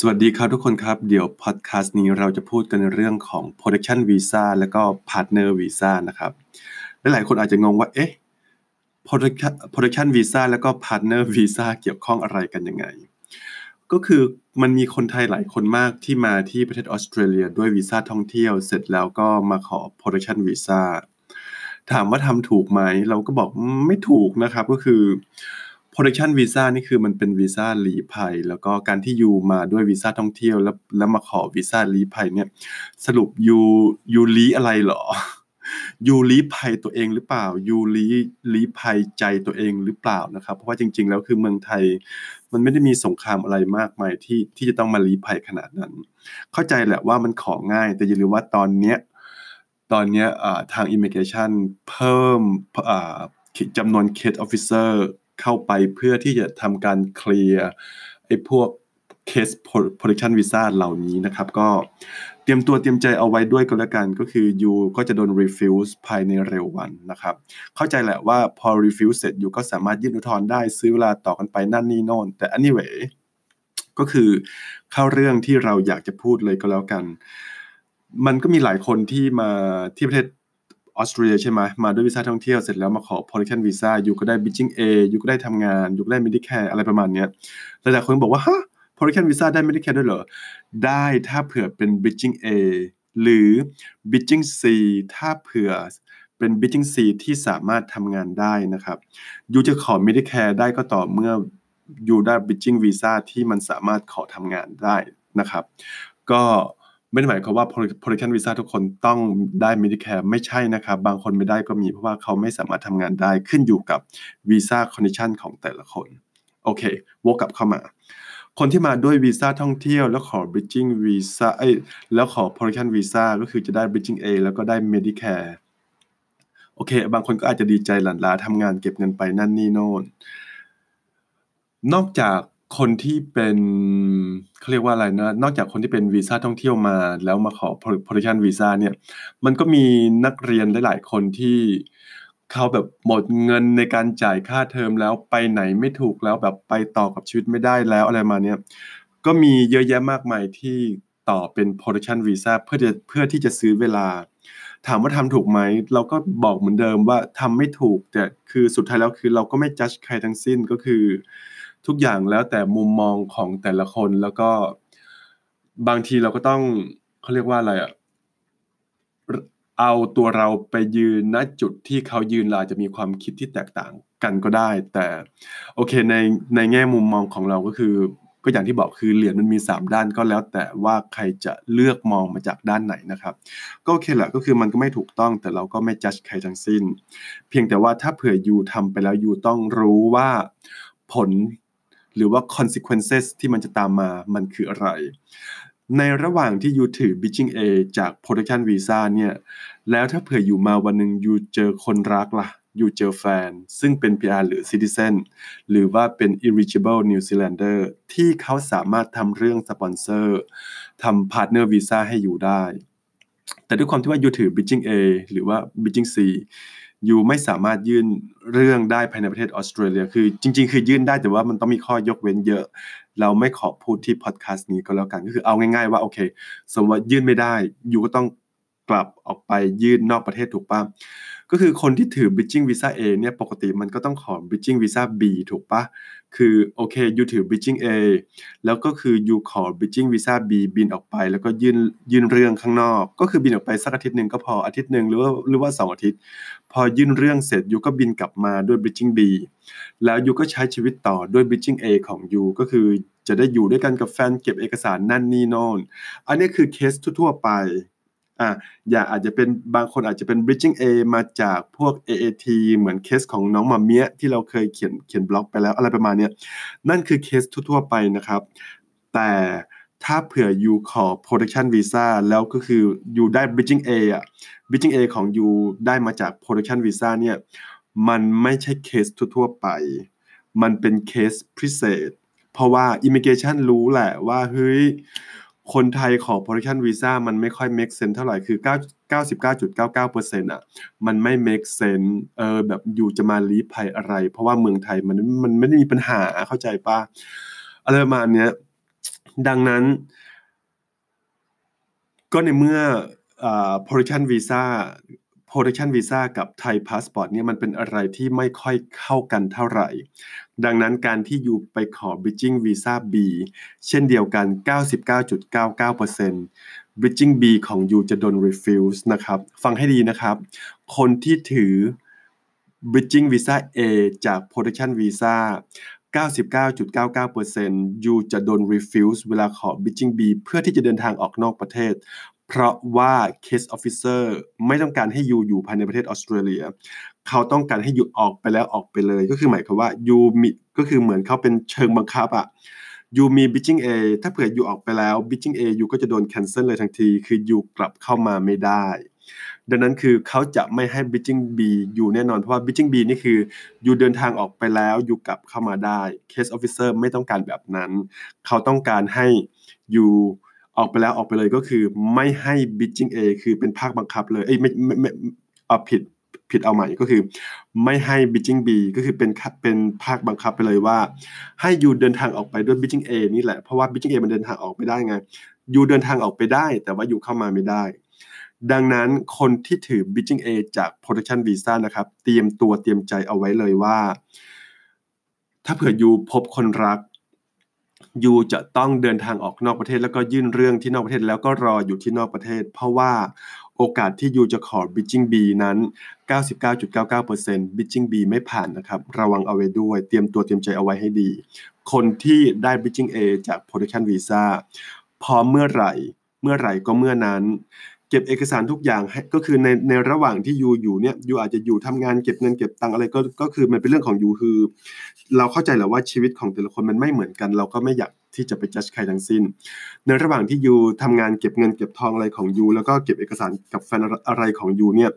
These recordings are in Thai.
สวัสดีครับทุกคนครับ เดี๋ยวพอดแคสต์นี้เราจะพูดกันในเรื่องของ Protection Visa แล้วก็ Partner Visa นะครับ หลายคนอาจจะงงว่า เอ๊ะ Protection Visa แล้วก็ Partner Visa เกี่ยวข้องอะไรกันยังไง ก็คือมันมีคนไทยหลายคนมากที่มาที่ประเทศออสเตรเลียด้วยวีซ่าท่องเที่ยว เสร็จแล้วก็มาขอ Protection Visa ถามว่าทำถูกไหม เราก็บอกไม่ถูกนะครับก็คือ protection visa นี่คือมันเป็นวีซ่าลีภัย แล้วก็การที่ยูมาด้วยวีซ่าท่องเที่ยว แล้วแล้วมาขอวีซ่าลีภัยเนี่ย สรุปยูยูลีอะไรหรอยูลีภัยตัวเองหรือเปล่ายูลีลีภัยใจตัวเองหรือเปล่านะครับ เพราะว่าจริง ๆ แล้วคือเมืองไทย มันไม่ได้มีสงครามอะไรมากมายที่ที่จะต้องมาลีภัยขนาดนั้น เข้าใจแหละว่ามันของง่าย แต่อย่าลืมว่าตอนเนี้ยตอนเนี้ยทาง Immigration เพิ่มจำนวน case officer เข้าไปเพื่อที่จะทำการเคลียร์ไอ้พวก case protection visa เหล่านี้นะครับ ก็เตรียมตัวเตรียมใจเอาไว้ด้วยก็แล้วกัน ก็คือ you ก็จะโดน refuse ภายในเร็ววันนะครับ เข้าใจแหละว่าพอ refuse เสร็จ you ก็สามารถยื่นอุทธรณ์ได้ซื้อเวลาต่อกันไปนั่นนี่โน่นแต่ anyway ก็คือเข้าเรื่องที่เราอยากจะพูดเลยก็แล้วกัน มันก็มีหลายคนที่มาที่ประเทศ ออสเตรเลียใช่ไหมมาด้วยวีซ่าท่องเที่ยวเสร็จแล้วมาขอ protection visa อยู่ก็ได้ bridging A อยู่ก็ได้ทำงาน อยู่ก็ได้ medicare อะไรประมาณนี้หลายๆคนบอกว่าฮะ protection visa ได้ medicare ด้วยเหรอ ได้ถ้าเผื่อเป็น bridging A หรือ bridging C ถ้าเผื่อเป็น bridging C ที่สามารถทำงานได้นะครับยูจะขอ medicare ได้ก็ต่อเมื่อยูได้ bridging visa ที่มันสามารถขอทำงานได้นะครับ ก็ ไม่ได้หมายความว่า protection visa ทุกคนต้องได้ Medicare ไม่ใช่นะครับ บางคนไม่ได้ก็มีเพราะว่าเขาไม่สามารถทำงานได้ขึ้นอยู่กับ visa condition ของแต่ละคน โอเค วกกลับเข้ามา คนที่มาด้วยวีซ่าท่องเที่ยวแล้วขอ bridging visa เอ้ยแล้วขอ protection visa ก็คือจะได้ bridging A แล้วก็ได้ Medicare โอเค บางคนก็อาจจะดีใจหลั่นล้าทำงานเก็บเงินไปนั่นนี่โน่นนอกจาก คนที่เป็นเขาเรียกว่าอะไรนะ นอกจากคนที่เป็นวีซ่าท่องเที่ยวมา แล้วมาขอ protection visa เนี่ย มันก็มีนักเรียนหลาย ๆ คนที่เขาแบบหมดเงินในการจ่ายค่าเทอมแล้วไปไหนไม่ถูกแล้วแบบไปต่อกับชีวิตไม่ได้แล้วอะไรมาเนี่ยก็มีเยอะแยะมากมายที่ต่อเป็น protection visa เพื่อจะเพื่อที่จะซื้อเวลา ถามว่าทำถูกไหม เราก็บอกเหมือนเดิมว่าทำไม่ถูก แต่คือสุดท้ายแล้วคือเราก็ไม่จัดใครทั้งสิ้นก็คือ ทุกอย่างแล้วแต่มุมมองของแต่ละคนแล้วก็บางทีเราก็ต้องเขาเรียกว่าอะไรอะเอาตัวเราไปยืนณจุดที่เขายืนเราจะมีความคิดที่แตกต่างกันก็ได้ แต่โอเคในในแง่มุมมองของเราก็คือ ก็อย่างที่บอกคือเหรียญมันมี 3 ด้านก็แล้ว แต่ว่าใครจะเลือกมองมาจากด้านไหนนะครับ ก็โอเคแหละก็คือมันก็ไม่ถูกต้องแต่เราก็ไม่จัดใครทั้งสิ้น เพียงแต่ว่าถ้าเผื่อยูทำไปแล้วยูต้องรู้ว่าผล หรือว่า consequences ที่มันจะตามมามันคืออะไร ในระหว่างที่ยูถือ bridging A จาก protection visa เนี่ยแล้วถ้าเผื่ออยู่มาวันหนึ่งยูเจอคนรักละ่ะยูเจอแฟน ซึ่งเป็น PR หรือ citizen หรือว่าเป็น eligible New Zealander ที่เขาสามารถทำเรื่องสปอนเซอร์ทำ partner visa ให้อยู่ได้ แต่ด้วยความที่ว่ายูถือ bridging A หรือว่า bridging C ยูไม่สามารถยื่นเรื่องได้ภายในประเทศออสเตรเลีย คือจริง ๆ คือยื่นได้แต่ว่ามันต้องมีข้อยกเว้นเยอะ เราไม่ขอพูดที่พอดแคสต์นี้ก็แล้วกันก็คือเอาง่ายๆว่าโอเค สมมติยื่นไม่ได้ยูก็ต้องกลับออกไปยื่นนอกประเทศถูกป่ะ ก็คือคนที่ถือ bridging visa A เนี่ยปกติมันก็ต้องขอ bridging visa B ถูกปะคือโอเคยูถือ bridging A แล้วก็คือยูขอ bridging visa B บินออกไป แล้วก็ยื่นยื่นเรื่องข้างนอก ก็คือบินออกไปสักอาทิตย์หนึ่งก็พออาทิตย์หนึ่งหรือว่าหรือว่าสองอาทิตย์ พอยื่นเรื่องเสร็จยูก็บินกลับมาด้วย bridging B แล้วยูก็ใช้ชีวิตต่อด้วย bridging A ของยูก็คือจะได้อยู่ด้วยกันกับแฟนเก็บเอกสารนั่นนี่โน่นอันนี้คือเคสทั่วไป อะอย่าอาจจะเป็นบางคนอาจจะเป็น bridging A มาจากพวก AAT เหมือนเคสของน้องมาเมียที่เราเคยเขียนเขียนบล็อกไปแล้วอะไรประมาณนี้นั่นคือเคสทั่วๆไปนะครับ แต่ถ้าเผื่อยูขอ protection visa แล้วก็คือยูได้ bridging A อะ bridging A ของยูได้มาจาก protection visa เนี่ยมันไม่ใช่เคสทั่วๆไป มันเป็นเคสพิเศษ เพราะว่า immigration รู้แหละว่าเฮ้ย คนไทยขอ protection visa มันไม่ค่อย make sense เท่าไหร่คือ99.99%อะมันไม่ make sense เออแบบ you จะมาลี้ภัยอะไร เพราะว่าเมืองไทยมันมันไม่ได้มีปัญหาเข้าใจป่ะอะไรประมาณเนี้ยดังนั้น ก็ในเมื่อ protection visa protection visa กับ Thai passport เนี่ยมันเป็นอะไรที่ไม่ค่อยเข้ากันเท่าไหร่ ดังนั้นการที่ you ไปขอ bridging visa B เช่นเดียวกัน 99.99% bridging B ของยูจะโดน refuse นะครับ ฟังให้ดีนะครับ คนที่ถือ bridging visa A จาก protection visa 99.99%ยูจะโดน refuse เวลาขอ bridging B เพื่อที่จะเดินทางออกนอกประเทศ เพราะว่า case officer ไม่ต้องการให้ยูอยู่ภายในประเทศออสเตรเลีย เขาต้องการให้ยูออกไปแล้วออกไปเลย ก็คือหมายความว่ายูมีก็คือเหมือนเขาเป็นเชิงบังคับอะยูมี bitching A ถ้าเผื่อยูออกไปแล้ว bitching A ยูก็จะโดน cancel เลยทันที คือยูกลับเข้ามาไม่ได้ดังนั้นคือเขาจะไม่ให้ bitching B อยู่แน่นอนเพราะว่า bitching B นี่คือยูเดินทางออกไปแล้วยูกลับเข้ามาได้ case officer ไม่ต้องการแบบนั้น เขาต้องการให้ยู ออกไปแล้วออกไปเลยก็คือไม่ให้ bitching A คือเป็นภาคบังคับเลยเอ้ยไม่ไม่ไมเอาผิดผิดเอาใหม่ก็คือ ไม่ให้ bitching B ก็คือเป็นเป็นภาคบังคับไปเลยว่า ให้ยูเดินทางออกไปด้วย bitching A นี่แหละเพราะว่า bitching A มันเดินทางออกไปได้ไงยูเดินทางออกไปได้ แต่ว่ายูเข้ามาไม่ได้ ดังนั้นคนที่ถือ bitching A จาก protection visa นะครับ เตรียมตัวเตรียมใจเอาไว้เลยว่า ถ้าเผื่อยูพบคนรัก ยูจะต้องเดินทางออกนอกประเทศแล้วก็ยื่นเรื่องที่นอกประเทศแล้วก็รออยู่ที่นอกประเทศ เพราะว่าโอกาสที่ยูจะขอบิจิ i n g B นั้น 99.99%บิจิ i n g B ไม่ผ่านนะครับ ระวังเอาไว้ด้วย เตรียมตัวเตรียมใจเอาไว้ให้ดี คนที่ได้บิจิ i n g A จาก protection visa พร้อมเมื่อไหร่ เมื่อไหร่ก็เมื่อนั้น ก็บเอกสารทุกอย่างให้ก็คือในในระหว่างที่ยูอยู่เนี่ยยูอาจจะอยู่ทำงานเก็บเงินเก็บตังอะไรก็ก็คือมันเป็นเรื่องของยูคือ เราเข้าใจแหละว่าชีวิตของแต่ละคนมันไม่เหมือนกัน เราก็ไม่อยากที่จะไปจัดใครทั้งสิ้น ในระหว่างที่ you ทำงานเก็บเงินเก็บทองอะไรของ you แล้วก็เก็บเอกสารกับแฟนอะไรของ you เนี่ย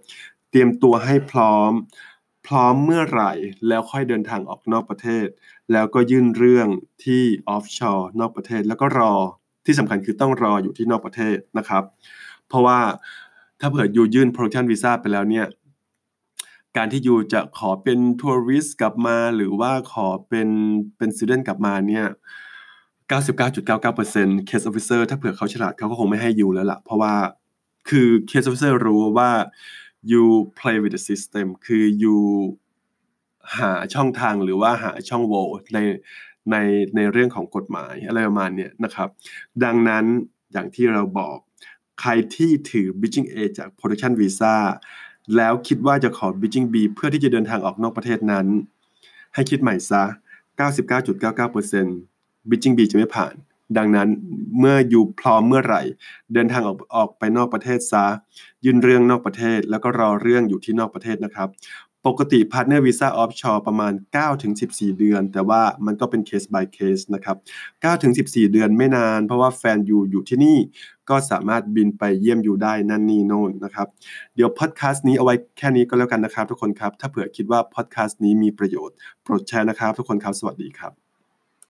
เตรียมตัวให้พร้อม พร้อมเมื่อไหร่ แล้วค่อยเดินทางออกนอกประเทศ แล้วก็ยื่นเรื่องที่ offshore นอกประเทศ แล้วก็รอที่สำคัญคือต้องรออยู่ที่นอกประเทศนะครับ เพราะว่าถ้าเผื่อ you ยื่น protection visa ไปแล้วเนี่ย การที่ you จะขอเป็น tourist กลับมา หรือว่าขอเป็นเป็นสตูเดนกลับมาเนี่ย99.99% case officer ถ้าเผื่อเขาฉลาดเขาก็คงไม่ให้ยูแล้วล่ะ เพราะว่าคือ case officer รู้ว่า you play with the system คือ you หาช่องทางหรือว่าหาช่องโหว่ในในในเรื่องของกฎหมายอะไรประมาณนี้นะครับ ดังนั้นอย่างที่เราบอก ใครที่ถือ bridging A จาก protection visa แล้วคิดว่าจะขอ bridging B เพื่อที่จะเดินทางออกนอกประเทศนั้น ให้คิดใหม่ซะ 99.99% bridging B จะไม่ผ่าน ดังนั้นเมื่ออยู่พร้อมเมื่อไหร่ เดินทางออกออกไปนอกประเทศซะ ยื่นเรื่องนอกประเทศ แล้วก็รอเรื่องอยู่ที่นอกประเทศนะครับ ปกติ Partner Visa Offshore ประมาณ 9-14 เดือน แต่ว่ามันก็เป็นเคส by เคสนะครับ9-14 เดือนไม่นาน เพราะว่าแฟนอยู่อยู่ที่นี่ก็สามารถบินไปเยี่ยมอยู่ได้นั่นนี่โน่นนะครับ เดี๋ยวพอดแคสต์นี้เอาไว้แค่นี้ก็แล้วกันนะครับทุกคนครับ ถ้าเผื่อคิดว่าพอดแคสต์นี้มีประโยชน์โปรดแชร์นะครับทุกคนครับ สวัสดีครับ